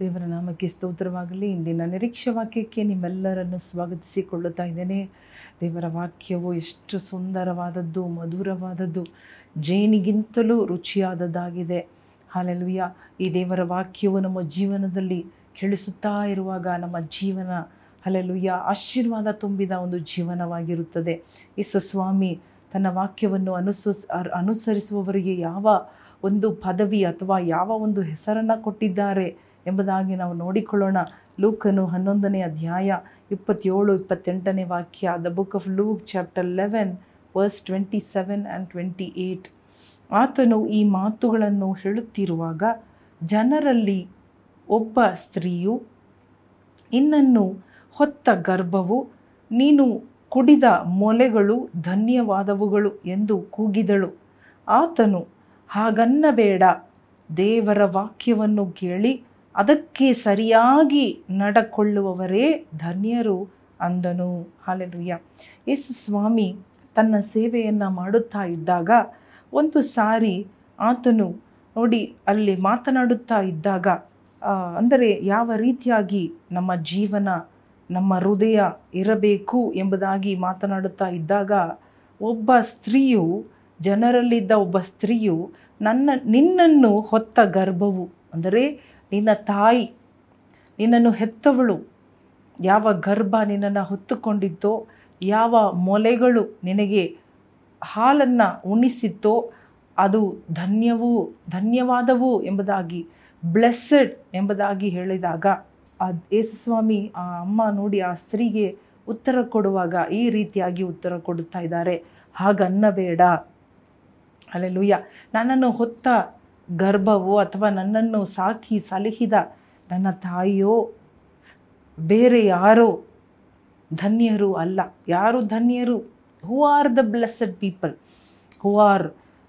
ದೇವರ ನಾಮಕ್ಕೆ ಸ್ತೋತ್ರವಾಗಲಿ. ಇಂದಿನ ನಿರೀಕ್ಷೆ ವಾಕ್ಯಕ್ಕೆ ನಿಮ್ಮೆಲ್ಲರನ್ನು ಸ್ವಾಗತಿಸಿಕೊಳ್ಳುತ್ತಾ ಇದ್ದೇನೆ. ದೇವರ ವಾಕ್ಯವು ಎಷ್ಟು ಸುಂದರವಾದದ್ದು, ಮಧುರವಾದದ್ದು, ಜೇನಿಗಿಂತಲೂ ರುಚಿಯಾದದ್ದಾಗಿದೆ. ಹಾಲೆಲುಯ್ಯ. ಈ ದೇವರ ವಾಕ್ಯವು ನಮ್ಮ ಜೀವನದಲ್ಲಿ ಕೇಳಿಸುತ್ತಾ ಇರುವಾಗ ನಮ್ಮ ಜೀವನ, ಹಲಲುಯ್ಯ, ಆಶೀರ್ವಾದ ತುಂಬಿದ ಒಂದು ಜೀವನವಾಗಿರುತ್ತದೆ. ಸ್ವಾಮಿ ತನ್ನ ವಾಕ್ಯವನ್ನು ಅನುಸರಿಸ್ ಅನುಸರಿಸುವವರಿಗೆ ಯಾವ ಒಂದು ಪದವಿ ಅಥವಾ ಯಾವ ಒಂದು ಹೆಸರನ್ನು ಕೊಟ್ಟಿದ್ದಾರೆ? ಎಂಬುದಾಗಿ ನಾವು ನೋಡಿಕೊಳ್ಳೋಣ. ಲೂಕನು ಹನ್ನೊಂದನೇ ಅಧ್ಯಾಯ ಇಪ್ಪತ್ತೇಳು, ಇಪ್ಪತ್ತೆಂಟನೇ ವಾಕ್ಯ the book of Luke chapter eleven verse twenty seven and twenty eight ಆತನು ಈ ಮಾತುಗಳನ್ನು ಹೇಳುತ್ತಿರುವಾಗ, ಜನರಲ್ಲಿ ಒಬ್ಬ ಸ್ತ್ರೀಯು ನಿನ್ನನ್ನು ಹೊತ್ತ ಗರ್ಭವು, ನೀನು ಕುಡಿದ ಮೊಲೆಗಳು ಧನ್ಯವಾದವುಗಳು ಎಂದು ಕೂಗಿದಳು. ಆತನು, ಹಾಗನ್ನಬೇಡ, ದೇವರ ವಾಕ್ಯವನ್ನು ಕೇಳಿ ಅದಕ್ಕೆ ಸರಿಯಾಗಿ ನಡಕೊಳ್ಳುವವರೇ ಧನ್ಯರು ಅಂದನು. ಹಾಲೆಲುಯ್ಯ ಯೇಸು ಸ್ವಾಮಿ ತನ್ನ ಸೇವೆಯನ್ನು ಮಾಡುತ್ತಾ ಇದ್ದಾಗ, ಒಂದು ಸಾರಿ ಆತನು ನೋಡಿ ಅಲ್ಲಿ ಮಾತನಾಡುತ್ತಾ ಇದ್ದಾಗ ಅಂದರೆ ಯಾವ ರೀತಿಯಾಗಿ ನಮ್ಮ ಜೀವನ, ನಮ್ಮ ಹೃದಯ ಇರಬೇಕು ಎಂಬುದಾಗಿ ಮಾತನಾಡುತ್ತಾ ಇದ್ದಾಗ, ಒಬ್ಬ ಸ್ತ್ರೀಯು, ಜನರಲ್ಲಿದ್ದ ಒಬ್ಬ ಸ್ತ್ರೀಯು ನನ್ನ, ನಿನ್ನನ್ನು ಹೊತ್ತ ಗರ್ಭವು, ಅಂದರೆ ನಿನ್ನ ತಾಯಿ ನಿನ್ನನ್ನು ಹೆತ್ತವಳು. ಯಾವ ಗರ್ಭ ನಿನ್ನನ್ನು ಹೊತ್ತುಕೊಂಡಿತ್ತೋ, ಯಾವ ಮೊಲೆಗಳು ನಿನಗೆ ಹಾಲನ್ನು ಉಣಿಸಿತ್ತೋ ಅದು ಧನ್ಯವು ಧನ್ಯವಾದವು ಎಂಬುದಾಗಿ, ಬ್ಲೆಸ್ಸಡ್ ಎಂಬುದಾಗಿ ಹೇಳಿದಾಗ, ಆ ಯೇಸುಸ್ವಾಮಿ ಆ ಅಮ್ಮ ನೋಡಿ ಆ ಸ್ತ್ರೀಗೆ ಉತ್ತರ ಕೊಡುವಾಗ ಈ ರೀತಿಯಾಗಿ ಉತ್ತರ ಕೊಡುತ್ತಾ ಇದ್ದಾರೆ. ಹಾಗನ್ನಬೇಡ. ಅಲ್ಲೆಲ್ಲೂಯ್ಯ ನನ್ನನ್ನು ಹೊತ್ತ ಗರ್ಭವೋ ಅಥವಾ ನನ್ನನ್ನು ಸಾಕಿ ಸಲಹಿದ ನನ್ನ ತಾಯಿಯೋ, ಬೇರೆ ಯಾರೋ ಧನ್ಯರು ಅಲ್ಲ. ಯಾರು ಧನ್ಯರು? Who are the blessed people who are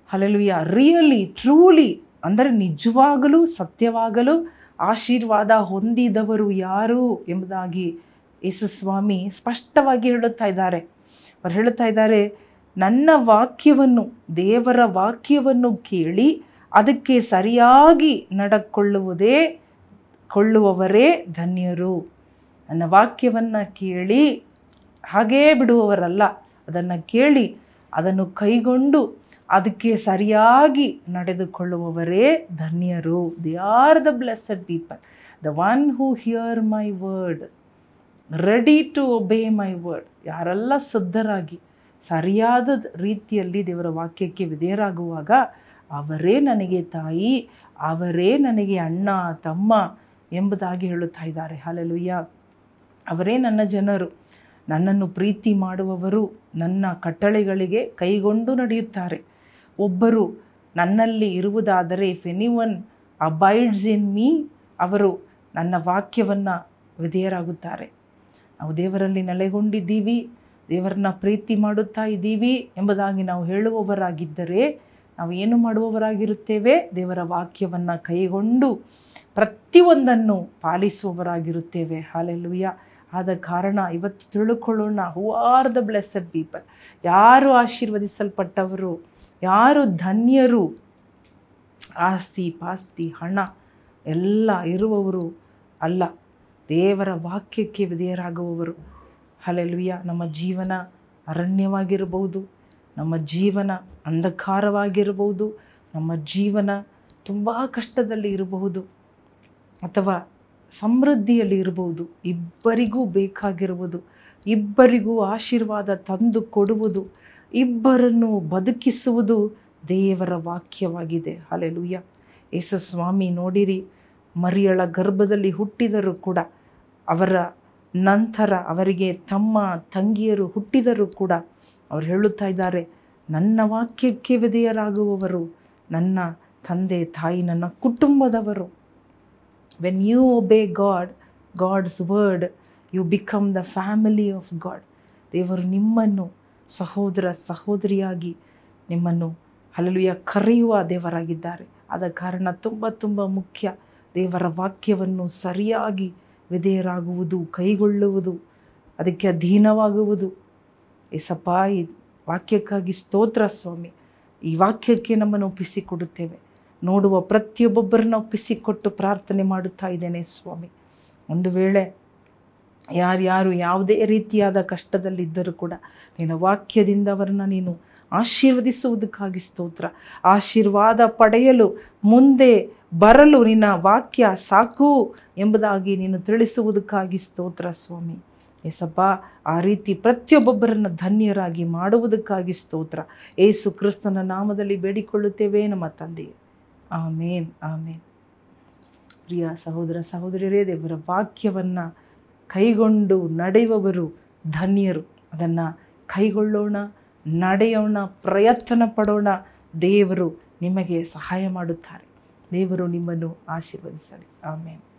hallelujah really truly ಅಂದರೆ ನಿಜವಾಗಲೂ, ಸತ್ಯವಾಗಲೂ ಆಶೀರ್ವಾದ ಹೊಂದಿದವರು ಯಾರು ಎಂಬುದಾಗಿ ಯೇಸುಸ್ವಾಮಿ ಸ್ಪಷ್ಟವಾಗಿ ಹೇಳುತ್ತಾ ಇದ್ದಾರೆ. ಅವ್ರು ಹೇಳುತ್ತಾ ಇದ್ದಾರೆ, ನನ್ನ ವಾಕ್ಯವನ್ನು, ದೇವರ ವಾಕ್ಯವನ್ನು ಕೇಳಿ ಅದಕ್ಕೆ ಸರಿಯಾಗಿ ನಡಕೊಳ್ಳುವುದೇ ಕೊಳ್ಳುವವರೇ ಧನ್ಯರು. ನನ್ನ ವಾಕ್ಯವನ್ನು ಕೇಳಿ, ಹಾಗೇ ಬಿಡುವವರಲ್ಲ, ಅದನ್ನು ಕೇಳಿ, ಅದನ್ನು ಕೈಗೊಂಡು ಅದಕ್ಕೆ ಸರಿಯಾಗಿ ನಡೆದುಕೊಳ್ಳುವವರೇ ಧನ್ಯರು. The are the blessed people the one who hear my word ready to obey my word ಯಾರೆಲ್ಲ ಸಿದ್ಧರಾಗಿ ಸರಿಯಾದ ರೀತಿಯಲ್ಲಿ ದೇವರ ವಾಕ್ಯಕ್ಕೆ ವಿಧೇಯರಾಗುವಾಗ ಅವರೇ ನನಗೆ ತಾಯಿ, ಅವರೇ ನನಗೆ ಅಣ್ಣ, ತಮ್ಮ ಎಂಬುದಾಗಿ ಹೇಳುತ್ತಾ ಇದ್ದಾರೆ. ಹಾಲೆಲುಯ್ಯ ಅವರೇ ನನ್ನ ಜನರು. ನನ್ನನ್ನು ಪ್ರೀತಿ ಮಾಡುವವರು ನನ್ನ ಕಟ್ಟಳೆಗಳಿಗೆ ಕೈಗೊಂಡು ನಡೆಯುತ್ತಾರೆ. ಒಬ್ಬರು ನನ್ನಲ್ಲಿ ಇರುವುದಾದರೆ if any one abides in me ಅವರು ನನ್ನ ವಾಕ್ಯವನ್ನು ವಿಧೇಯರಾಗುತ್ತಾರೆ. ನಾವು ದೇವರಲ್ಲಿ ನೆಲೆಗೊಂಡಿದ್ದೀವಿ, ದೇವರನ್ನ ಪ್ರೀತಿ ಮಾಡುತ್ತಾ ಇದ್ದೀವಿ ಎಂಬುದಾಗಿ ನಾವು ಹೇಳುವವರಾಗಿದ್ದರೆ ನಾವು ಏನು ಮಾಡುವವರಾಗಿರುತ್ತೇವೆ? ದೇವರ ವಾಕ್ಯವನ್ನು ಕೈಗೊಂಡು ಪ್ರತಿಯೊಂದನ್ನು ಪಾಲಿಸುವವರಾಗಿರುತ್ತೇವೆ. ಹಾಲೆಲ್ಲುಯ್ಯ ಆದ ಕಾರಣ ಇವತ್ತು ತಿಳ್ಕೊಳ್ಳೋಣ who are the blessed people ಯಾರು ಆಶೀರ್ವದಿಸಲ್ಪಟ್ಟವರು? ಯಾರು ಧನ್ಯರು? ಆಸ್ತಿ, ಪಾಸ್ತಿ, ಹಣ, ಎಲ್ಲ ಇರುವವರು ಅಲ್ಲ. ದೇವರ ವಾಕ್ಯಕ್ಕೆ ವಿಧೇಯರಾಗುವವರು. ಹಲೆಲುಯ್ಯ ನಮ್ಮ ಜೀವನ ಅರಣ್ಯವಾಗಿರಬಹುದು. ನಮ್ಮ ಜೀವನ ಅಂಧಕಾರವಾಗಿರಬಹುದು, ನಮ್ಮ ಜೀವನ ತುಂಬ ಕಷ್ಟದಲ್ಲಿ ಇರಬಹುದು ಅಥವಾ ಸಮೃದ್ಧಿಯಲ್ಲಿ ಇರಬಹುದು. ಇಬ್ಬರಿಗೂ ಬೇಕಾಗಿರುವುದು, ಇಬ್ಬರಿಗೂ ಆಶೀರ್ವಾದ ತಂದು ಕೊಡುವುದು, ಇಬ್ಬರನ್ನು ಬದುಕಿಸುವುದು ದೇವರ ವಾಕ್ಯವಾಗಿದೆ. ಅಲೆಲುಯ್ಯ ಯೇಸಸ್ವಾಮಿ ನೋಡಿರಿ, ಮರಿಯಳ ಗರ್ಭದಲ್ಲಿ ಹುಟ್ಟಿದರೂ ಕೂಡ, ಅವರ ನಂತರ ಅವರಿಗೆ ತಮ್ಮ ತಂಗಿಯರು ಹುಟ್ಟಿದರೂ ಕೂಡ ಅವ್ರು ಹೇಳುತ್ತಾ ಇದ್ದಾರೆ, ನನ್ನ ವಾಕ್ಯಕ್ಕೆ ವಿಧೇಯರಾಗುವವರು, ನನ್ನ ತಂದೆ ತಾಯಿ, ನನ್ನ ಕುಟುಂಬದವರು. When you obey God God's word you become the family of God ದೇವರು ನಿಮ್ಮನ್ನು ಸಹೋದರ ಸಹೋದರಿಯಾಗಿ ನಿಮ್ಮನ್ನು ಹಲಲುಯ ಕರೆಯುವ ದೇವರಾಗಿದ್ದಾರೆ. ಆದ ಕಾರಣ ತುಂಬ ತುಂಬ ಮುಖ್ಯ ದೇವರ ವಾಕ್ಯವನ್ನು ಸರಿಯಾಗಿ ವಿಧೇಯರಾಗುವುದು, ಕೈಗೊಳ್ಳುವುದು, ಅದಕ್ಕೆ ಅಧೀನವಾಗುವುದು. ಏಸಪ್ಪ, ಈ ವಾಕ್ಯಕ್ಕಾಗಿ ಸ್ತೋತ್ರ ಸ್ವಾಮಿ. ಈ ವಾಕ್ಯಕ್ಕೆ ನಮ್ಮನ್ನು ಒಪ್ಪಿಸಿಕೊಡುತ್ತೇವೆ. ನೋಡುವ ಪ್ರತಿಯೊಬ್ಬೊಬ್ಬರನ್ನ ಒಪ್ಪಿಸಿಕೊಟ್ಟು ಪ್ರಾರ್ಥನೆ ಮಾಡುತ್ತಾ ಇದ್ದೇನೆ ಸ್ವಾಮಿ. ಒಂದು ವೇಳೆ ಯಾರ್ಯಾರು ಯಾವುದೇ ರೀತಿಯಾದ ಕಷ್ಟದಲ್ಲಿದ್ದರೂ ಕೂಡ ನಿನ್ನ ವಾಕ್ಯದಿಂದ ಅವರನ್ನು ನೀನು ಆಶೀರ್ವದಿಸುವುದಕ್ಕಾಗಿ ಸ್ತೋತ್ರ. ಆಶೀರ್ವಾದ ಪಡೆಯಲು, ಮುಂದೆ ಬರಲು ನಿನ್ನ ವಾಕ್ಯ ಸಾಕು ಎಂಬುದಾಗಿ ನೀನು ತಿಳಿಸುವುದಕ್ಕಾಗಿ ಸ್ತೋತ್ರ ಸ್ವಾಮಿ. ಎಸಪ್ಪ ಆ ರೀತಿ ಪ್ರತಿಯೊಬ್ಬೊಬ್ಬರನ್ನು ಧನ್ಯರಾಗಿ ಮಾಡುವುದಕ್ಕಾಗಿ ಸ್ತೋತ್ರ. ಏಸು ಕ್ರಿಸ್ತನ ನಾಮದಲ್ಲಿ ಬೇಡಿಕೊಳ್ಳುತ್ತೇವೆ ನಮ್ಮ ತಂದೆ ಆಮೇನ್ ಆಮೇನ್. ಪ್ರಿಯ ಸಹೋದರ ಸಹೋದರಿಯರೇ, ದೇವರ ವಾಕ್ಯವನ್ನು ಕೈಗೊಂಡು ನಡೆಯುವವರು ಧನ್ಯರು. ಅದನ್ನು ಕೈಗೊಳ್ಳೋಣ, ನಡೆಯೋಣ, ಪ್ರಯತ್ನ ಪಡೋಣ ದೇವರು ನಿಮಗೆ ಸಹಾಯ ಮಾಡುತ್ತಾರೆ. ದೇವರು ನಿಮ್ಮನ್ನು ಆಶೀರ್ವದಿಸಲಿ. ಆಮೇಲೆ